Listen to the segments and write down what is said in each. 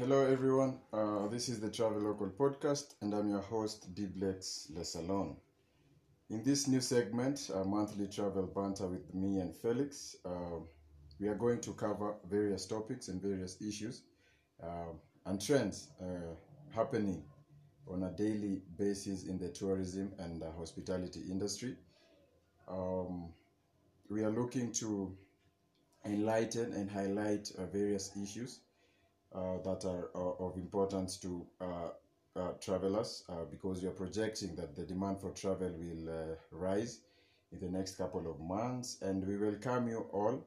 Hello, everyone. Uh, this is the Travel Local Podcast, and I'm your host, Diblex Lesalon. In this new segment, a monthly travel banter with me and Felix, uh, we are going to cover various topics and various issues uh, and trends uh, happening on a daily basis in the tourism and uh, hospitality industry. Um, we are looking to enlighten and highlight uh, various issues uh, that are uh, of importance to uh, uh, travelers because we are projecting that the demand for travel will rise in the next couple of months and we welcome you all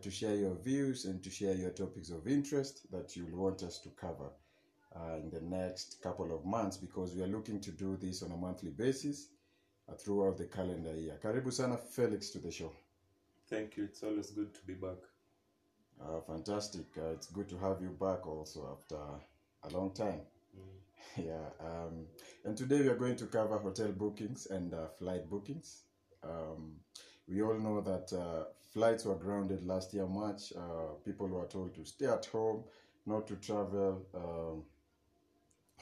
to share your views and to share your topics of interest that you'll want us to cover in the next couple of months because we are looking to do this on a monthly basis throughout the calendar year. Karibu sana Felix to the show. Thank you. It's always good to be back. Uh, fantastic. Uh, it's good to have you back also after a long time. yeah. Um, and today we are going to cover hotel bookings and uh, flight bookings. Um, we all know that uh, flights were grounded last year, March. Uh, people were told to stay at home, not to travel. Um,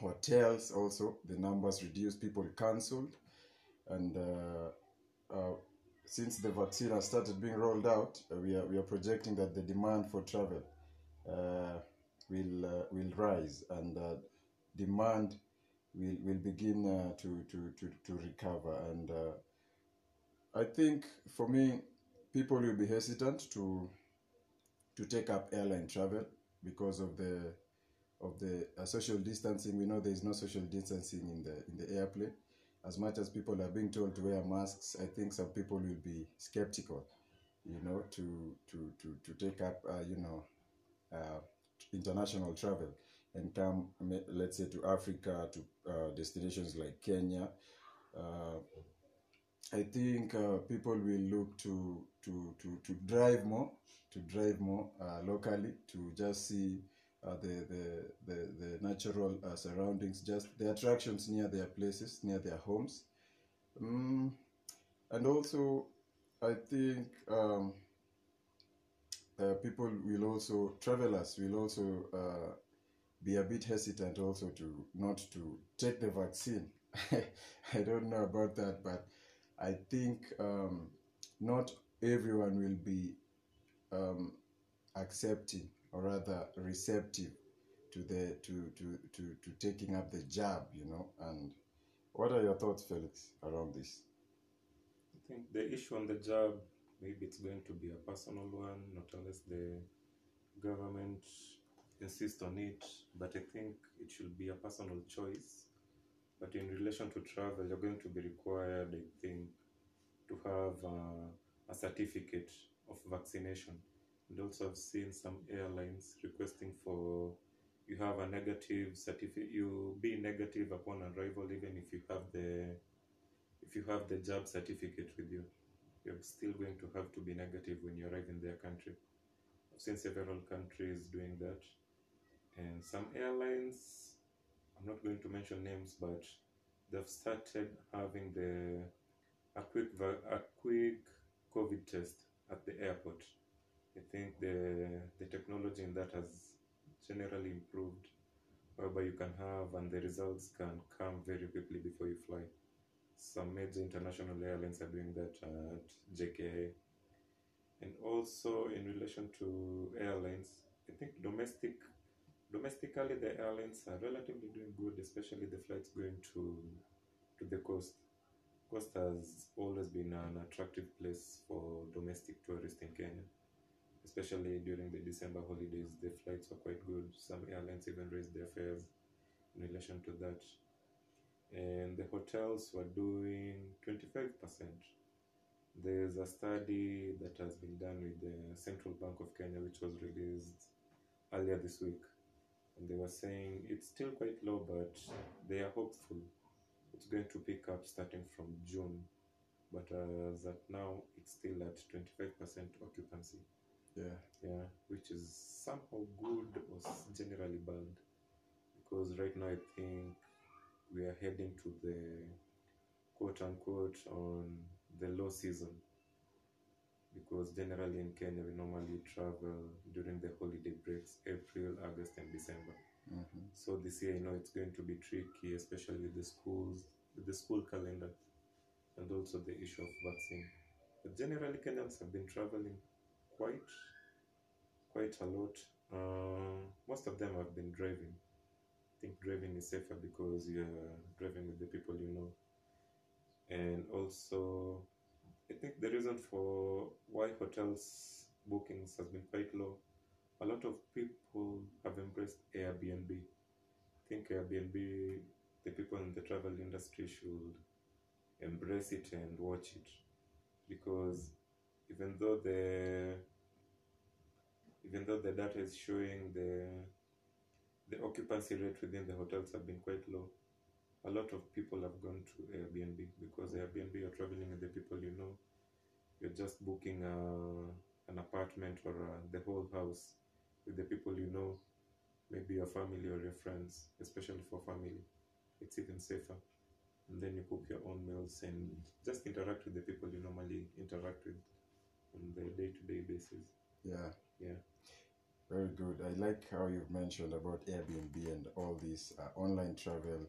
hotels also, the numbers reduced, people cancelled. And uh, uh, since the vaccine has started being rolled out, uh, we are we are projecting that the demand for travel uh, will uh, will rise and uh, demand will will begin uh, to, to to to recover. And uh, I think for me, people will be hesitant to to take up airline travel because of the of the social distancing. We know there is no social distancing in the in the airplane as much as people are being told to wear masks, I think some people will be skeptical, you know, to to to, to take up, uh, you know, uh, international travel and come, let's say, to Africa, to uh, destinations like Kenya. Uh, I think uh, people will look to to to to drive more, to drive more uh, locally, to just see uh, the, the the the natural uh, surroundings, just the attractions near their places, near their homes, mm, and also I think um, uh, people will also travelers will also uh, be a bit hesitant also to not to take the vaccine. I don't know about that, but I think um, not everyone will be um, accepting or rather receptive to the to, to, to, to taking up the jab, you know. And what are your thoughts, Felix, around this? I think the issue on the job, maybe it's going to be a personal one, not unless the government insists on it. But I think it should be a personal choice. But in relation to travel, you're going to be required, I think, to have uh, a certificate of vaccination. And also, I've seen some airlines requesting for you have a negative certificate, you be negative upon arrival, even if you have the if you have the job certificate with you, you're still going to have to be negative when you arrive in their country. I've seen several countries doing that, and some airlines, I'm not going to mention names, but they've started having the a quick a quick COVID test at the airport. I think the the technology in that has generally improved, whereby you can have and the results can come very quickly before you fly. Some major international airlines are doing that at JKIA. And also in relation to airlines, I think domestic domestically the airlines are relatively doing good, especially the flights going to to the coast. Coast has always been an attractive place for domestic tourists in Kenya, especially during the December holidays. The flights were quite good. Some airlines even raised their fares in relation to that and the hotels were doing 25%. There's a study that has been done with the Central Bank of Kenya, which was released earlier this week. And they were saying it's still quite low, but they are hopeful it's going to pick up starting from June. But as at now, it's still at 25% occupancy. Yeah, Yeah, which is somehow good or generally bad. Because right now, I think we are heading to the quote unquote on the low season because generally in Kenya we normally travel during the holiday breaks April, August, and December. Mhm. So this year, you know, it's going to be tricky, especially with the schools, with the school calendar, and also the issue of vaccine. But generally, Kenyans have been traveling quite, quite a lot. Uh, most of them have been driving. I think driving is safer because you're driving with the people you know, and also, I think the reason for why hotels bookings has been quite low a lot of people have embraced Airbnb. I think Airbnb, the people in the travel industry should embrace it and watch it because even though the even though the data is showing the the occupancy rate within the hotels have been quite low, a lot of people have gone to Airbnb because Airbnb you're traveling with the people you know. You're just booking a, an apartment or uh the whole house with the people you know, maybe your family or your friends, especially for family. It's even safer. And then you cook your own meals and just interact with the people you normally interact with on the day to day basis. Yeah. Yeah. Very good. I like how you've mentioned about Airbnb and all these uh, online travel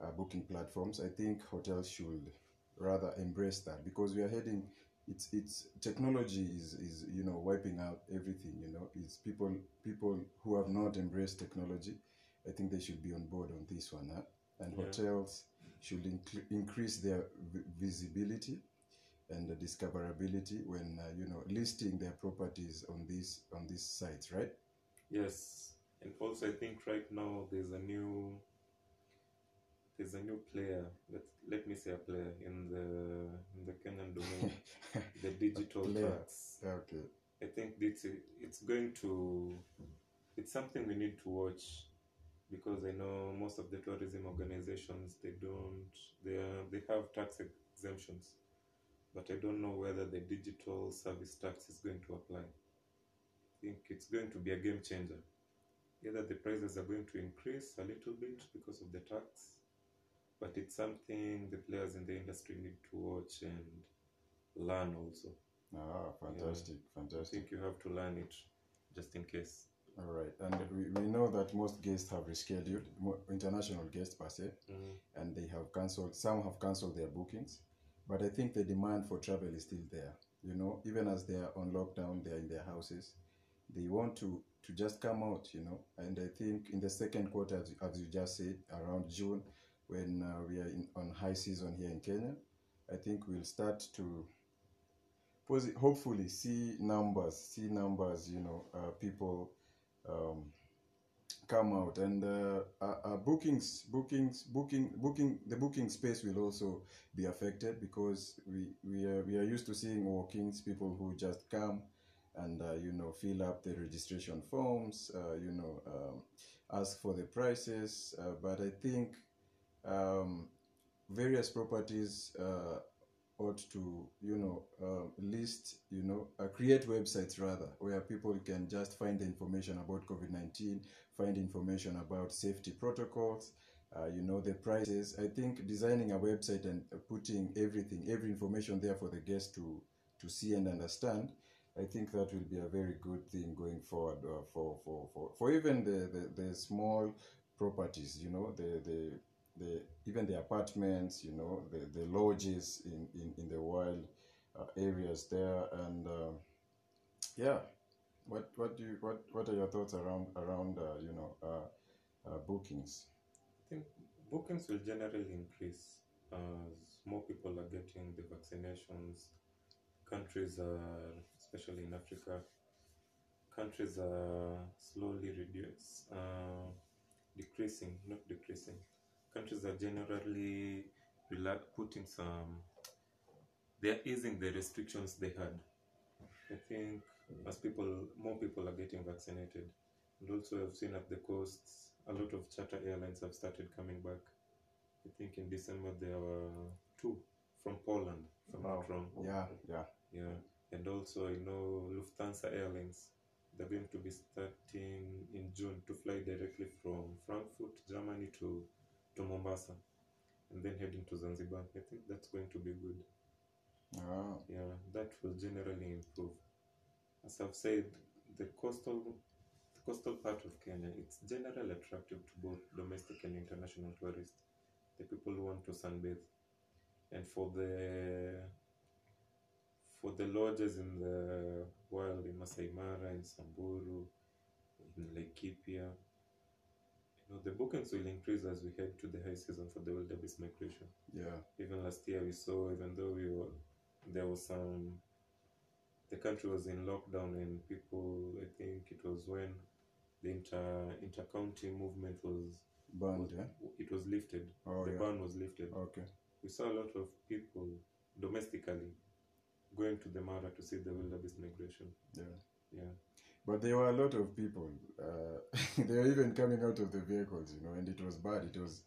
uh, booking platforms. I think hotels should rather embrace that because we are heading. It's it's technology is is you know wiping out everything. You know, it's people people who have not embraced technology. I think they should be on board on this one. Huh? And Yeah. hotels should inc- increase their vi- visibility and the discoverability when uh, you know listing their properties on these on these sites, right? Yes. And also I think right now there's a new there's a new player. Let let me say a player in the in the Kenyan domain, the digital tax. Okay. I think it's it's going to it's something we need to watch because I know most of the tourism organizations they don't they are, they have tax exemptions, but I don't know whether the digital service tax is going to apply. I think it's going to be a game changer. Either the prices are going to increase a little bit because of the tax, but it's something the players in the industry need to watch and learn also. Ah, fantastic, I fantastic. think you have to learn it just in case. All right, and we, we know that most guests have rescheduled, international guests per se, Mm. and they have cancelled. Some have cancelled their bookings, but I think the demand for travel is still there. You know, even as they are on lockdown, they are in their houses. They want to to just come out. You know, and I think in the second quarter, as, as you just said, around June, when uh, we are in, on high season here in Kenya, I think we'll start to hopefully see numbers, see numbers. You know, uh, people um, come out. And uh, uh, uh, bookings bookings booking booking the booking space will also be affected because we we are, we are used to seeing walk-ins people who just come and uh, you know fill up the registration forms uh, you know um, ask for the prices. Uh, but i think um, various properties ought to you know uh, list you know uh, create websites rather where people can just find the information about covid-19 find information about safety protocols uh, you know the prices. I think designing a website and putting everything every information there for the guests to to see and understand i think that will be a very good thing going forward uh, for, for for for even the, the the small properties you know the the the even the apartments, you know, the, the lodges in, in, in the wild uh, areas there, and um yeah, what what do you what what are your thoughts around around uh, you know uh, uh, bookings? I think bookings will generally increase as more people are getting the vaccinations. Countries are, especially in Africa, countries are slowly reduce, uh, decreasing, not decreasing. Countries are generally putting some, they're easing the restrictions they had. I think as people, more people are getting vaccinated, and also I've seen at the coasts a lot of charter airlines have started coming back. I think in December there were two from Poland, if I'm not wrong. Yeah, yeah. Yeah, and also I know Lufthansa Airlines. They're going to be starting in June to fly directly from Frankfurt, Germany to to Mombasa, and then heading to Zanzibar. I think that's going to be good. Ah, Yeah, that will generally improve. As I've said, the coastal the coastal part of Kenya, it's generally attractive to both domestic and international tourists, the people who want to sunbathe. And for the for the lodges in the wild in Masai Mara, in Samburu, in Laikipia, you know, the bookings will increase as we head to the high season for the wildebeest migration. Yeah. Even last year we saw, even though we were, there was some, the country was in lockdown and people, I think it was when the inter inter-county movement was, Band, was yeah. it was lifted. Oh, the yeah. ban was lifted. Okay. We saw a lot of people domestically going to the Mara to see the wildebeest migration. Yeah. Yeah. But there were a lot of people. Uh, they were even coming out of the vehicles, you know, and it was bad. It was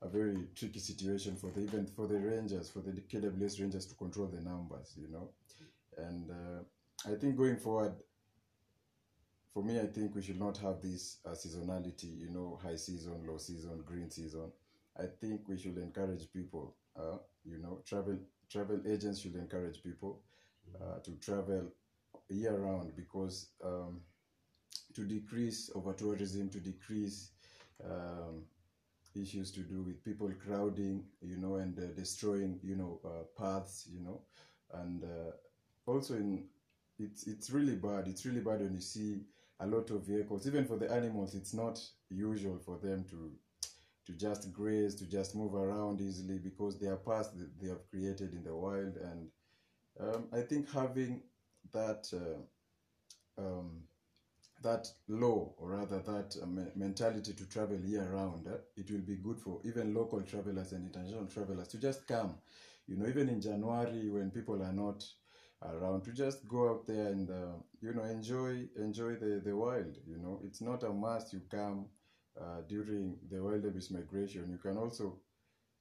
a very tricky situation for the even for the rangers, for the KWS rangers to control the numbers, you know. And uh, I think going forward, for me, I think we should not have this uh, seasonality, you know, high season, low season, green season. I think we should encourage people, uh, you know, travel travel agents should encourage people uh, to travel year round because um, to decrease over tourism, to decrease um, issues to do with people crowding, you know, and uh, destroying, you know, uh, paths, you know, and uh, also in it's it's really bad. It's really bad when you see a lot of vehicles. Even for the animals, it's not usual for them to to just graze, to just move around easily because they are paths that they have created in the wild. And um, I think having that uh, um, that law, or rather that uh, me- mentality to travel year round, uh, it will be good for even local travelers and international travelers to just come. You know, even in January when people are not around, to just go out there and uh, you know enjoy enjoy the the wild. You know, it's not a must you come uh, during the wildebeest migration. You can also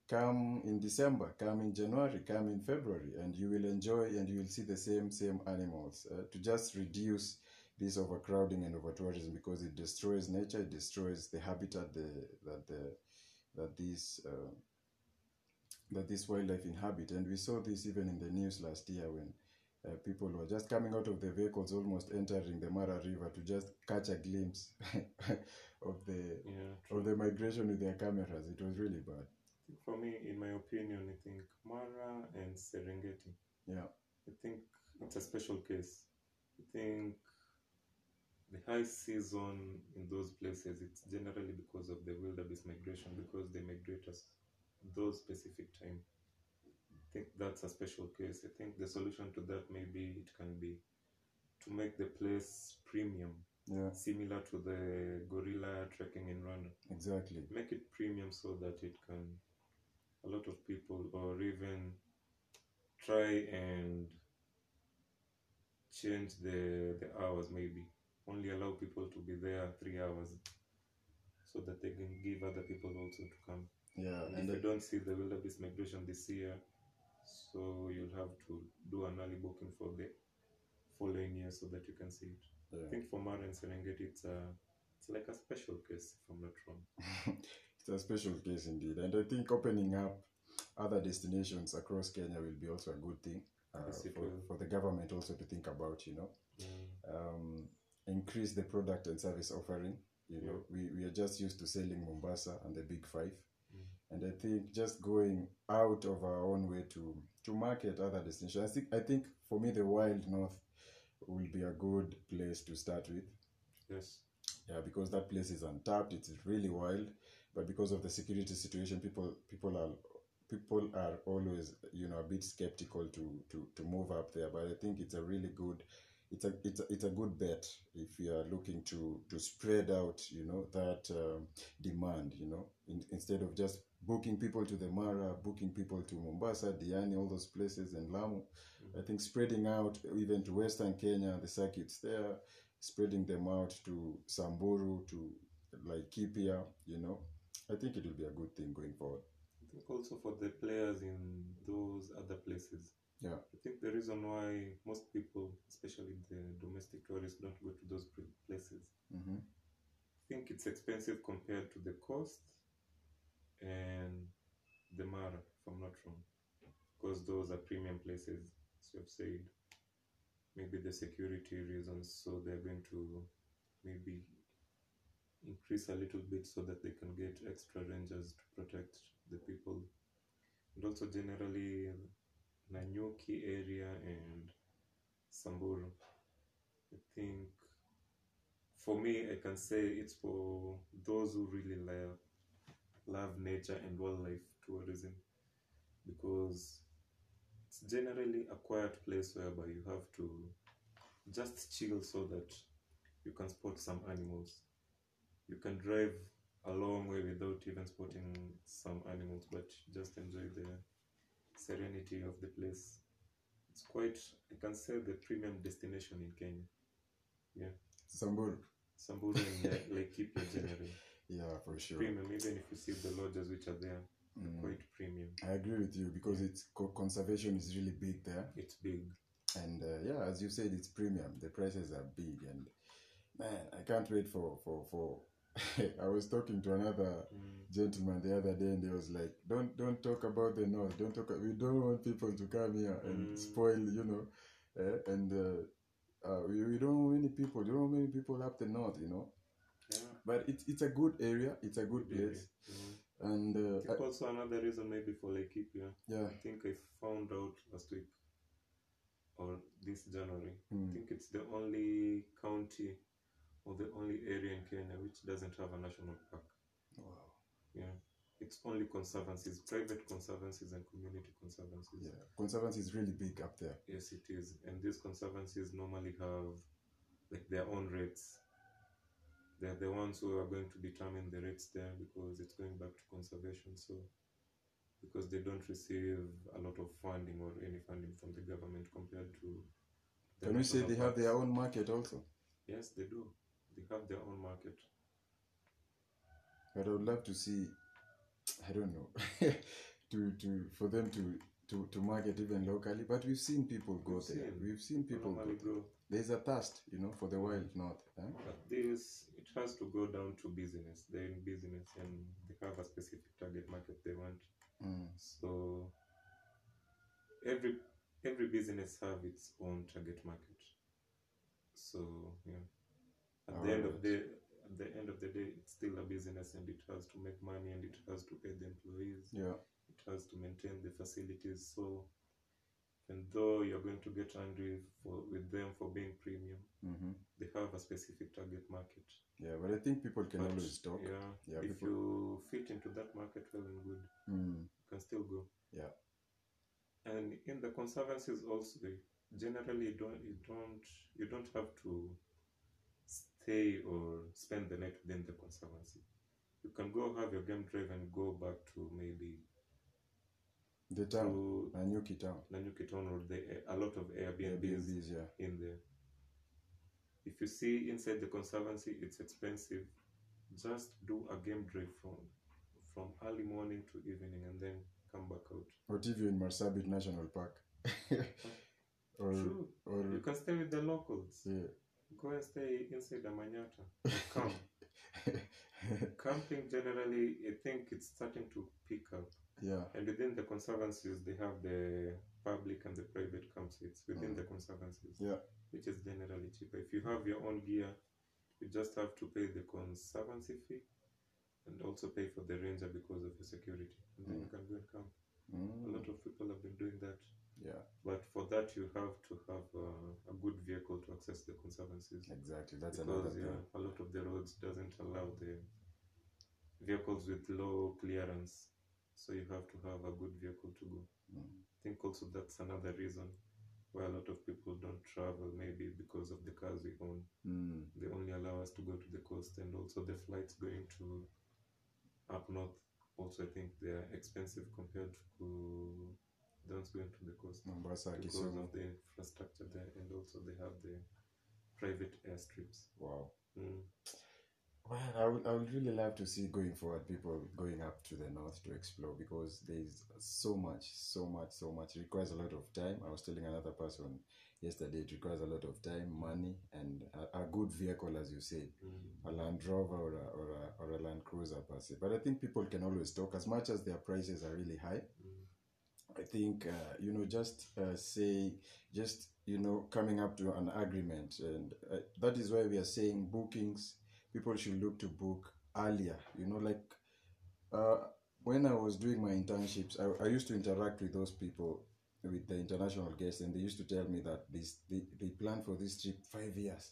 come in December, come in January, come in February, and you will enjoy and you will see the same same animals. Uh, to just reduce this overcrowding and overtourism because it destroys nature, it destroys the habitat the, that the that these uh, that this wildlife inhabit, and we saw this even in the news last year when. Uh, people were just coming out of the vehicles, almost entering the Mara River to just catch a glimpse of the Yeah. of the migration with their cameras. It was really bad. For me, in my opinion, I think Mara and Serengeti. Yeah. I think it's a special case. I think the high season in those places it's generally because of the wildebeest migration because they migrate at those specific time. I think that's a special case. I think the solution to that maybe it can be to make the place premium, Yeah, similar to the gorilla trekking in Rwanda. exactly. Make it premium so that it can a lot of people or even try and change the the hours maybe only allow people to be there three hours so that they can give other people also to come Yeah, and and if you don't see the wildebeest migration this year so you'll have to do an early booking for the following year so that you can see it. I think for mara and serengeti it's a it's like a special case if i'm not wrong. It's a special case indeed, and I think opening up other destinations across Kenya will be also a good thing uh, Yes, for, for the government also to think about. You know, um, increase the product and service offering. You know, we, we are just used to selling Mombasa and the big five. And I think just going out of our own way to to market other destinations. I think I think for me the wild north will be a good place to start with. yes yeah because that place is untapped it's really wild but because of the security situation people people are people are always you know a bit skeptical to to to move up there but i think it's a really good it's a it's a, it's a good bet if you are looking to to spread out you know that um, demand you know in, instead of just booking people to the mara booking people to mombasa diani all those places and lamu i think spreading out even to western kenya the circuits there spreading them out to Samburu, to Laikipia, you know, I think it will be a good thing going forward. I think also for the players in those other places. Yeah. I think the reason why most people, especially the domestic tourists, don't go to those pl- places, hmm I think it's expensive compared to the cost and the Mara, if I'm not wrong. Because those are premium places, as you have said. Maybe the security reasons, so they're going to maybe increase a little bit so that they can get extra rangers to protect the people. And also generally Nanyuki area and Samburu. I think for me I can say it's for those who really love love nature and wildlife tourism because it's generally a quiet place whereby you have to just chill so that you can spot some animals. You can drive a long way without even spotting some animals, but just enjoy the serenity of the place. It's quite, I can say, the premium destination in Kenya. Yeah, Samburu. Samburu and La- Laikipia generally. Yeah, for sure. Premium, even if you see the lodges which are there, Mm. quite premium. I agree with you because it's co- conservation is really big there, It's big. and uh, yeah, as you said, it's premium. The prices are big, and man, I can't wait for for for. I was talking to another Mm. gentleman the other day, and he was like, "Don't don't talk about the north. Don't talk. We don't want people to come here and Mm. spoil, you know, eh, and uh, uh, we, we don't want many people. We don't want many people up the north, you know. Yeah. But it's it's a good area. It's a good place, Mm. and I uh, think also another reason maybe for Laikipia, yeah, I think I found out last week or this January. I mm, think it's the only county or the only area in Kenya which doesn't have a national park. wow, Yeah. It's only conservancies, private conservancies and community conservancies. yeah. Conservancy is really big up there. Yes, it is. And these conservancies normally have like their own rates. They're the ones who are going to determine the rates there because it's going back to conservation. So, because they don't receive a lot of funding or any funding from the government compared to. the Can we say they have their own market also? Yes, they do. They have their own market. But I would love to see, I don't know, to to for them to to to market even locally. But we've seen people go We've there. seen. We've seen people go. There. go. There's a thirst, you know, for the wild north. Huh? But this, it has to go down to business. They're in business and they have a specific target market they want. Mm, So every every business have its own target market. So yeah, at the end of the at the end of the day, it's still a business and it has to make money and it has to pay the employees. yeah. It has to maintain the facilities. So even though you're going to get angry for with them for being premium, hmm they have a specific target market. Yeah, but I think people can But, always talk. Yeah, Yeah, if people- you fit into that market well and good, Mm, you can still go. Yeah. And in the conservancies also, generally you don't you don't you don't have to stay or spend the night within the conservancy. You can go have your game drive and go back to maybe the town, to Nanyuki town. Nanyuki town or the a lot of Airbnbs Airbnbs, yeah. in there. If you see inside the conservancy, it's expensive. Just do a game drive from from early morning to evening and then come back out. What if you're in Marsabit National Park? or True. or You can stay with the locals. yeah. Go and stay inside the Manyata. Camp. Camping generally, I think it's starting to pick up. yeah. And within the conservancies, they have the public and the private campsites within Mm. the conservancies, Yeah. which is generally cheaper. If you have your own gear, you just have to pay the conservancy fee and also pay for the ranger because of your security. And then you can go and camp. A Mm, lot of people have been doing that. yeah. But for that, you have to have uh, a good vehicle to access the conservancies. Exactly. That's another thing. yeah, a lot of the roads doesn't allow the vehicles with low clearance so you have to have a good vehicle to go Mm. i think also that's another reason why a lot of people don't travel maybe because of the cars we own Mm. they only allow us to go to the coast and also the flights going to up north also i think they're expensive compared to the ones going to the coast Mombasa, because Kisumu. of the infrastructure there and also they have the private airstrips Wow. mm. Well, I would, I would really love to see going forward people going up to the north to explore because there's so much, so much, so much. It requires a lot of time. I was telling another person yesterday, it requires a lot of time, money, and a, a good vehicle, as you said, Mm. a Land Rover or a, or, a, or a Land Cruiser per se. But I think people can always talk as much as their prices are really high. Mm. I think uh, you know just uh, say just you know coming up to an agreement, and uh, that is why we are saying bookings people should look to book earlier. You know, like uh, when I was doing my internships, I, I used to interact with those people, with the international guests, and they used to tell me that this they, they plan for this trip five years,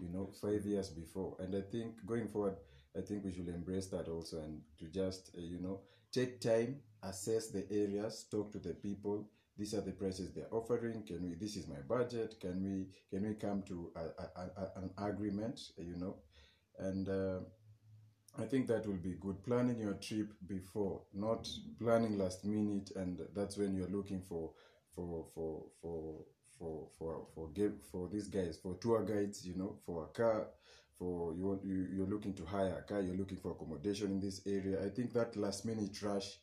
you know, five years before. And I think going forward, I think we should embrace that also and to just, uh, you know, take time, assess the areas, talk to the people. These are the prices they're offering. Can we? This is my budget. Can we? Can we come to a, a, a, an agreement? You know, and uh, I think that will be good. Planning your trip before, not planning last minute, and that's when you're looking for for for for for for for game for these guys for tour guides. You know, for a car, for you you, you're looking to hire a car. You're looking for accommodation in this area. I think that last minute rush,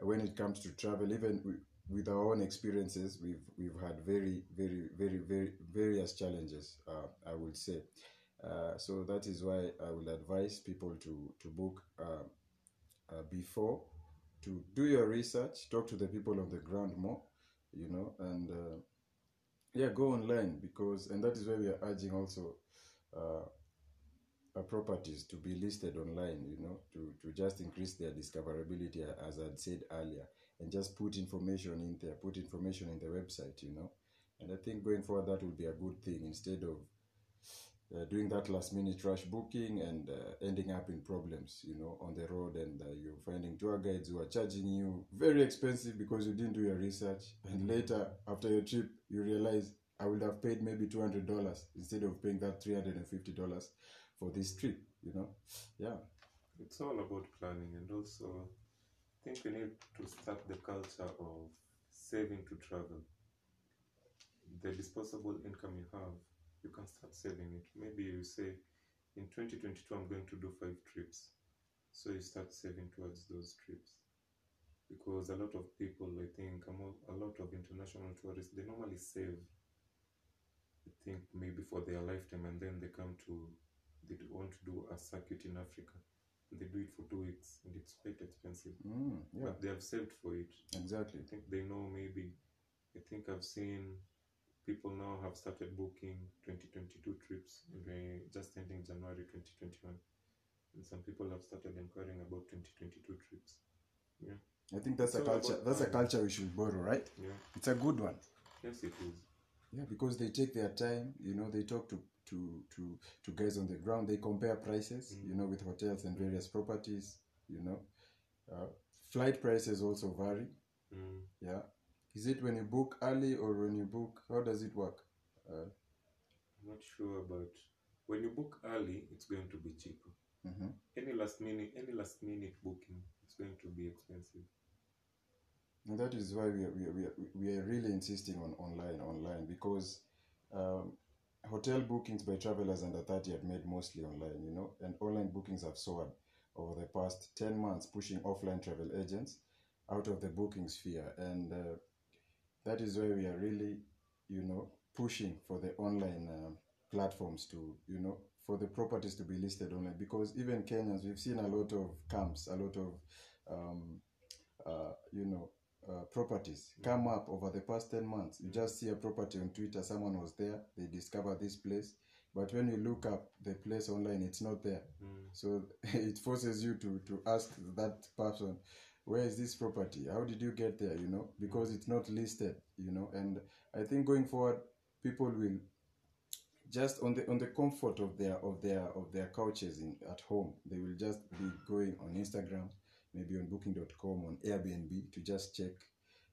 when it comes to travel, even with, our own experiences, we've we've had very very very very various challenges. Uh, I would say. Uh, so that is why I will advise people to to book uh, uh, before, to do your research, talk to the people on the ground more, you know, and uh, yeah, go online because and that is why we are urging also properties to be listed online, you know, to to just increase their discoverability, as I'd said earlier, and just put information in there, put information in the website, you know, and I think going forward that will be a good thing instead of uh, doing that last minute rush booking and uh, ending up in problems you know on the road and uh, you're finding tour guides who are charging you. Very expensive because you didn't do your research. And later after your trip you realize i would have paid maybe $200 instead of paying that $350 for this trip you know? Yeah. It's all about planning, and also, I think we need to start the culture of saving to travel. The disposable income you have, you can start saving it. Maybe you say, in 2022, I'm going to do five trips. So you start saving towards those trips. Because a lot of people, I think, a lot of international tourists, they normally save, I think, maybe for their lifetime, and then they come to, they want to do a circuit in Africa. They do it for two weeks, and it's quite expensive. mm, yeah But they have saved for it. exactly I think they know maybe. I think I've seen people now have started booking 2022 trips, and they just ending January 2021. And some people have started inquiring about 2022 trips. Yeah. i think that's a culture about that's a culture we should borrow right Yeah, it's a good one yes, it is. Yeah, because they take their time, you know, they talk to to to to guys on the ground, they compare prices, Mm. you know, with hotels and various properties, you know. Uh, flight prices also vary. Mm. Yeah. Is it when you book early or when you book how does it work? Uh, I'm not sure, but when you book early, it's going to be cheaper. mhm. Any last minute, any last minute booking, it's going to be expensive. And that is why we are, we are, we are, we are really insisting on online, online, because um, hotel bookings by travelers under 30 are made mostly online, you know, and online bookings have soared over the past 10 months, pushing offline travel agents out of the booking sphere. And uh, that is why we are really, you know, pushing for the online um platforms to, you know, for the properties to be listed online. Because even Kenyans, we've seen a lot of camps, a lot of, um, uh, you know, uh, properties come up over the past 10 months. You just see a property on Twitter, someone was there, they discover this place. But when you look up the place online, it's not there. Mm. So it forces you to, to ask that person, where is this property? How did you get there? You know, because it's not listed, you know. And I think going forward, people will just on the on the comfort of their of their of their couches in at home, they will just be going on Instagram, maybe on booking.com, on Airbnb to just check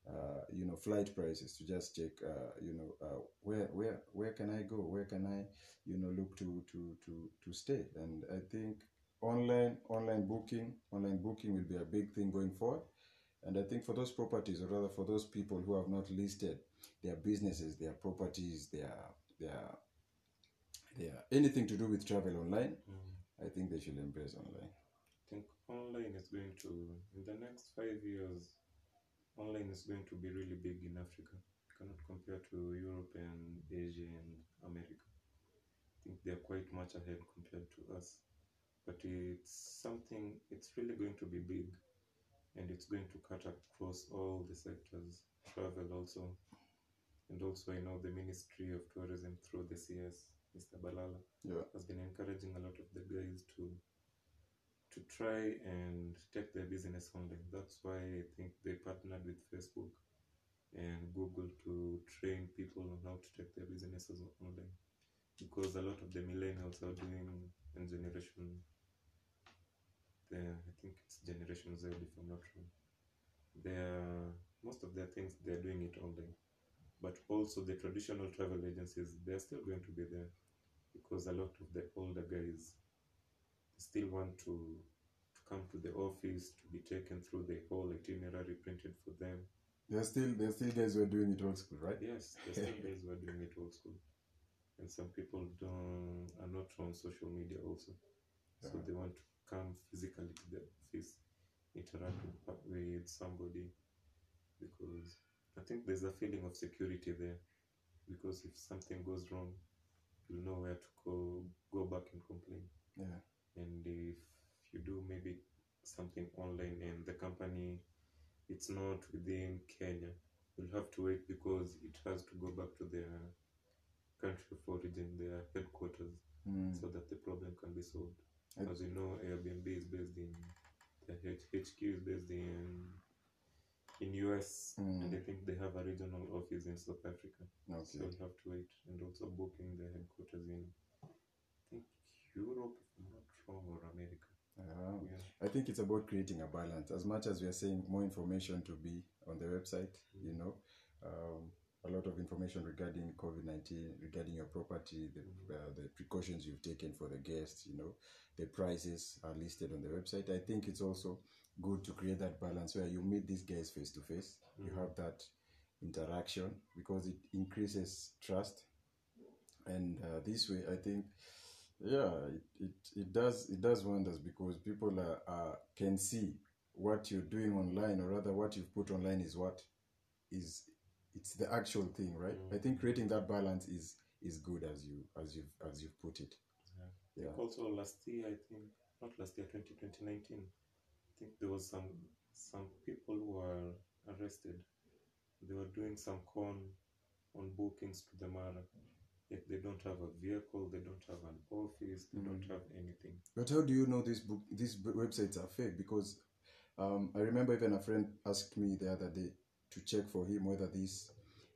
uh, you know flight prices to just check uh, you know uh, where where where can I go where can I you know look to to to to stay and I think online online booking online booking will be a big thing going forward and I think for those properties or rather for those people who have not listed their businesses their properties their their their anything to do with travel online Mm. I think they should embrace online I think online is going to, in the next five years, online is going to be really big in Africa. You cannot compare to Europe and Asia and America. I think they're quite much ahead compared to us. But it's something, it's really going to be big and it's going to cut across all the sectors, travel also. And also, I know the Ministry of Tourism through the CS, Mr. Balala, Yeah. has been encouraging a lot of the guys to to try and take their business online. That's why I think they partnered with Facebook and Google to train people on how to take their businesses online. Because a lot of the millennials are doing in generation the I think it's generation Z if I'm not wrong. They're most of their things they're doing it online. But also the traditional travel agencies they're still going to be there because a lot of the older guys still want to to come to the office to be taken through the whole itinerary printed for them. There's still there's still guys who are doing it old school, right? Yes, there's still guys who are doing it old school. And some people don't are not on social media also. So Yeah. they want to come physically to the office, interact with, somebody because I think there's a feeling of security there. Because if something goes wrong, you'll know where to go go back and complain. Yeah. And if you do maybe something online and the company it's not within Kenya, you'll have to wait because it has to go back to their country of origin, their headquarters, Mm. so that the problem can be solved. As you know, Airbnb is based in the HQ is based in in US, Mm. and I think they have a regional office in South Africa. So you'll have to wait, and also booking the headquarters in I think Europe, if I'm not wrong, or America. Ah. Yeah. I think it's about creating a balance. As much as we are saying more information to be on the website, you know, um, a lot of information regarding COVID 19, regarding your property, the, uh, the precautions you've taken for the guests, you know, the prices are listed on the website. I think it's also good to create that balance where you meet these guys face to face, you Mhm. have that interaction because it increases trust. And uh, this way, I think yeah it, it, it does it does wonders because people are, are can see what you're doing online or rather what you've put online is what is it's the actual thing right i think creating that balance is is good as you as you've as you've put it Yeah. yeah Also, last year, I think, not last year, 20, 2019, I think there was some some people who were arrested. They were doing some con on bookings to the Mara. Yet they don't have a vehicle, they don't have an office, they don't Mm. have anything. but how do you know these book these websites are fake because um, i remember even a friend asked me the other day to check for him whether this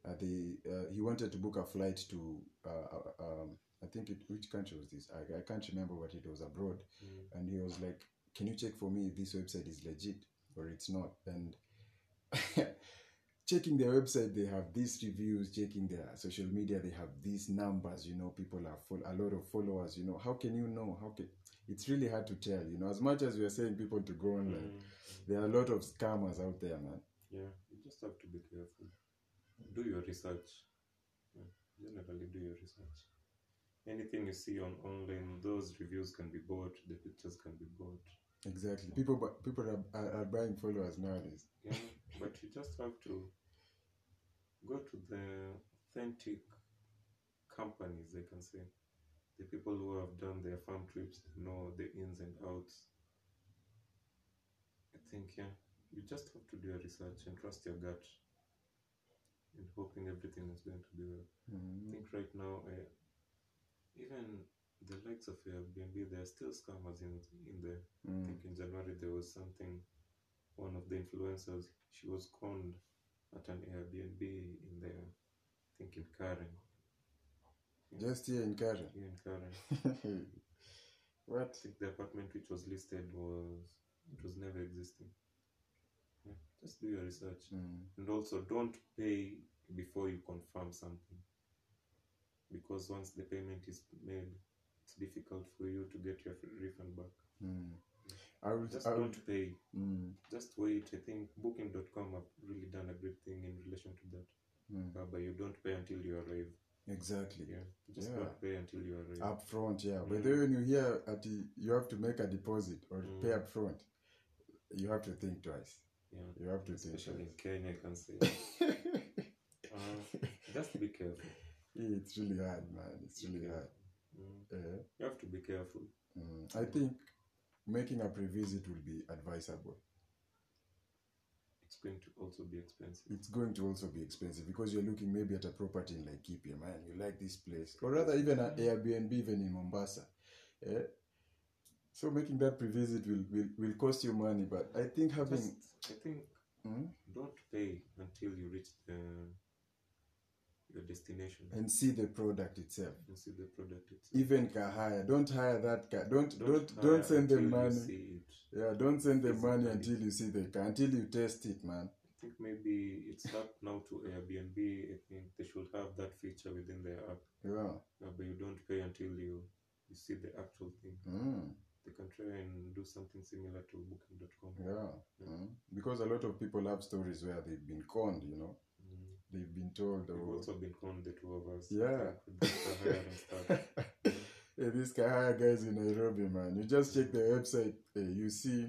uh, the uh, he wanted to book a flight to uh, uh, um, i think it, which country was this? I, I can't remember but it was abroad. Mm. and he was like can you check for me if this website is legit or it's not? And checking their website they have these reviews checking their social media they have these numbers you know people are full a lot of followers you know. How can you know? How can it's really hard to tell you know. As much as we are saying people to go online Mm. there are a lot of scammers out there man. Yeah, just have to be careful. Do your research. Yeah, generally, do your research. Anything you see on online, those reviews can be bought. The pictures can be bought. exactly people people are, are, are buying followers nowadays Yeah, but you just have to go to the authentic companies. They can say the people who have done their farm trips know the ins and outs. I think yeah, you just have to do your research and trust your gut, and hoping everything is going to be well. I Mhm. think right now, uh, even the likes of Airbnb, there are still scammers in in there. I Mm. think in January there was something. One of the influencers, she was conned at an Airbnb in there. I think in Karen. just here in Karen Here in Karen. I what think the apartment which was listed was it was never existing. Just do your research. Mm. And also don't pay before you confirm something. Because once the payment is made, it's difficult for you to get your refund back. Mm. I would, Just I would, don't pay. mm. Just wait. I think Booking.com have really done a great thing in relation to that. Mm. Whereby you don't pay until you arrive. Exactly. Yeah. Just Yeah. pay until you arrive. Up front, yeah. But Mm. then when you hear at the, you have to make a deposit or Mm. pay up front, you have to think twice. Yeah. You have to be Especially in. Kenya, I can say. uh, just be careful. it's really hard, man. It's really hard. Mm. Yeah. You have to be careful. Mm. I think making a pre-visit will be advisable. it's going to also be expensive. it's going to also be expensive because you're looking maybe at a property in Laikipia, man. You like this place, or rather even an Airbnb even in Mombasa. Eh? So making that pre-visit will, will will cost you money, but I think having Just, I think Hmm? don't pay until you reach the your destination and see the product itself. and see the product itself. Even car hire, don't hire that car. Don't don't hire don't, send them money. it. Yeah, don't send them money Physically. until you see the car, until you test it, man. I think maybe it's up now to Airbnb. I think they should have that feature within their app, Yeah. uh, but you don't pay until you you see the actual thing. They can try and do something similar to Booking.com. Yeah. Yeah. Mm. Because a lot of people have stories where they've been conned, you know. Mm. They've been told, We've also been conned, the two of us. Yeah. I think, with Mr. Hire and stuff. hey, this Kahaya guys in Nairobi, man. You just check the website, eh, you see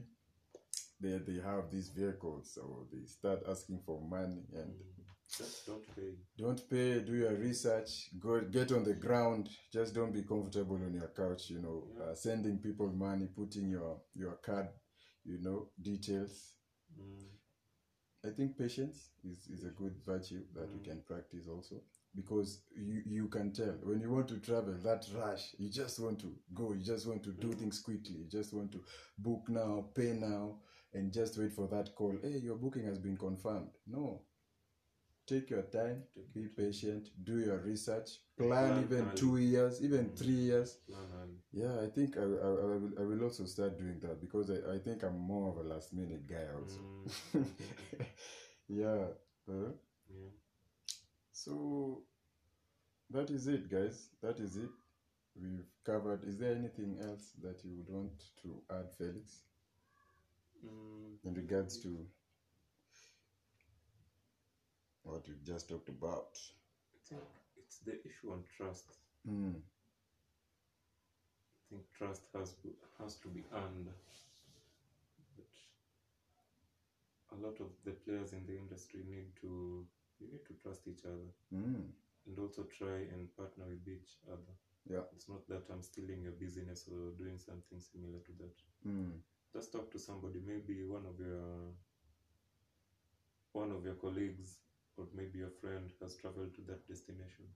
they they have these vehicles, so they start asking for money and Mm. Just don't pay. don't pay, do your research, go get on the ground. Just don't be comfortable on your couch, you know, Yeah. uh, sending people money, putting your your card, you know, details. Mm. I think patience is, is a good virtue that you Mm. can practice also because you, you can tell when you want to travel that rush you just want to go you just want to do Mm. things quickly you just want to book now pay now and just wait for that call hey your booking has been confirmed no take your time Take be patient do your research plan Plan even two years even Mm. three years. Yeah i think I, I, I, will, I will also start doing that because I, I think i'm more of a last minute guy also. Mm. yeah uh, yeah. so that is it guys. That is it. We've covered. Is there anything else that you would want to add felix? Mm. in regards to what we've just talked about I think it's the issue on trust. mm. I think trust has to, has to be earned. But a lot of the players in the industry need to you need to trust each other Mm. and also try and partner with each other. Yeah. It's not that I'm stealing your business or doing something similar to that. Mm. Just talk to somebody, maybe one of your one of your colleagues or maybe a friend has traveled to that destination.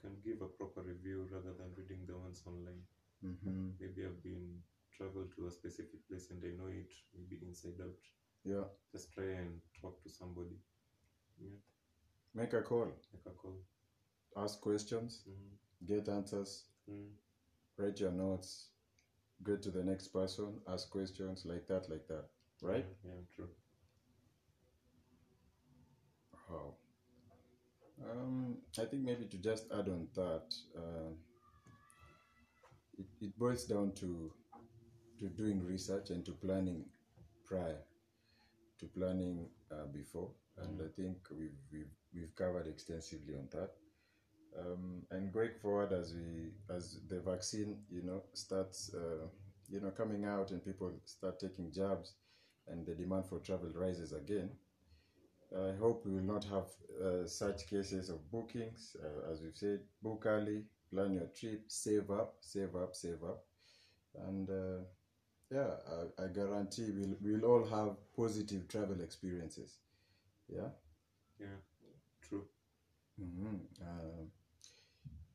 Can give a proper review rather than reading the ones online. hmm maybe I've been traveled to a specific place and I know it maybe inside out. yeah Just try and talk to somebody. Yeah, make a call make a call. ask questions Mm, get answers mm, write your notes go to the next person ask questions like that like that right Yeah, yeah, true. Wow. Um, I think maybe to just add on that, uh, it, it boils down to to doing research and to planning prior to planning uh, before, and I think we've, we've we've covered extensively on that. Um, and going forward as we as the vaccine, you know, starts uh, you know coming out and people start taking jabs, and the demand for travel rises again. I hope we will not have uh, such cases of bookings. Uh, as we've said, book early, plan your trip, save up, save up, save up. And uh, yeah, I, I guarantee we'll, we'll all have positive travel experiences. Yeah? Yeah, true. hmm Um,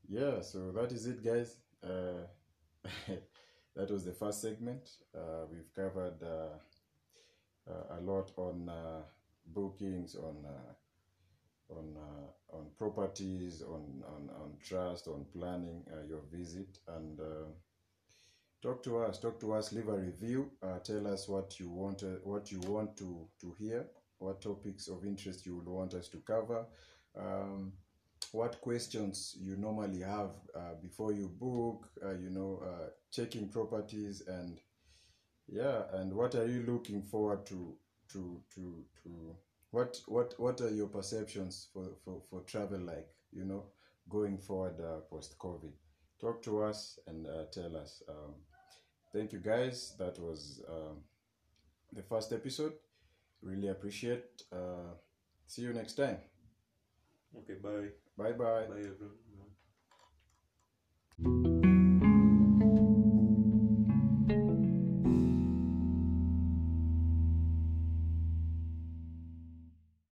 yeah, so that is it, guys. Uh, that was the first segment. Uh, we've covered uh, uh, a lot on uh, bookings, on uh, on uh, on properties, on, on on trust, on planning uh, your visit, and uh, talk to us. Talk to us. Leave a review. Uh, tell us what you want. What you want to to hear. What topics of interest you would want us to cover. Um, what questions you normally have uh, before you book, uh, you know, uh, checking properties and yeah, and what are you looking forward to to to to what what what are your perceptions for for, for travel like, you know, going forward uh, post COVID? Talk to us and uh, tell us. Um, thank you guys. That was um, the first episode. Really appreciate. Uh, see you next time. Okay, bye. Bye bye. Bye, everyone.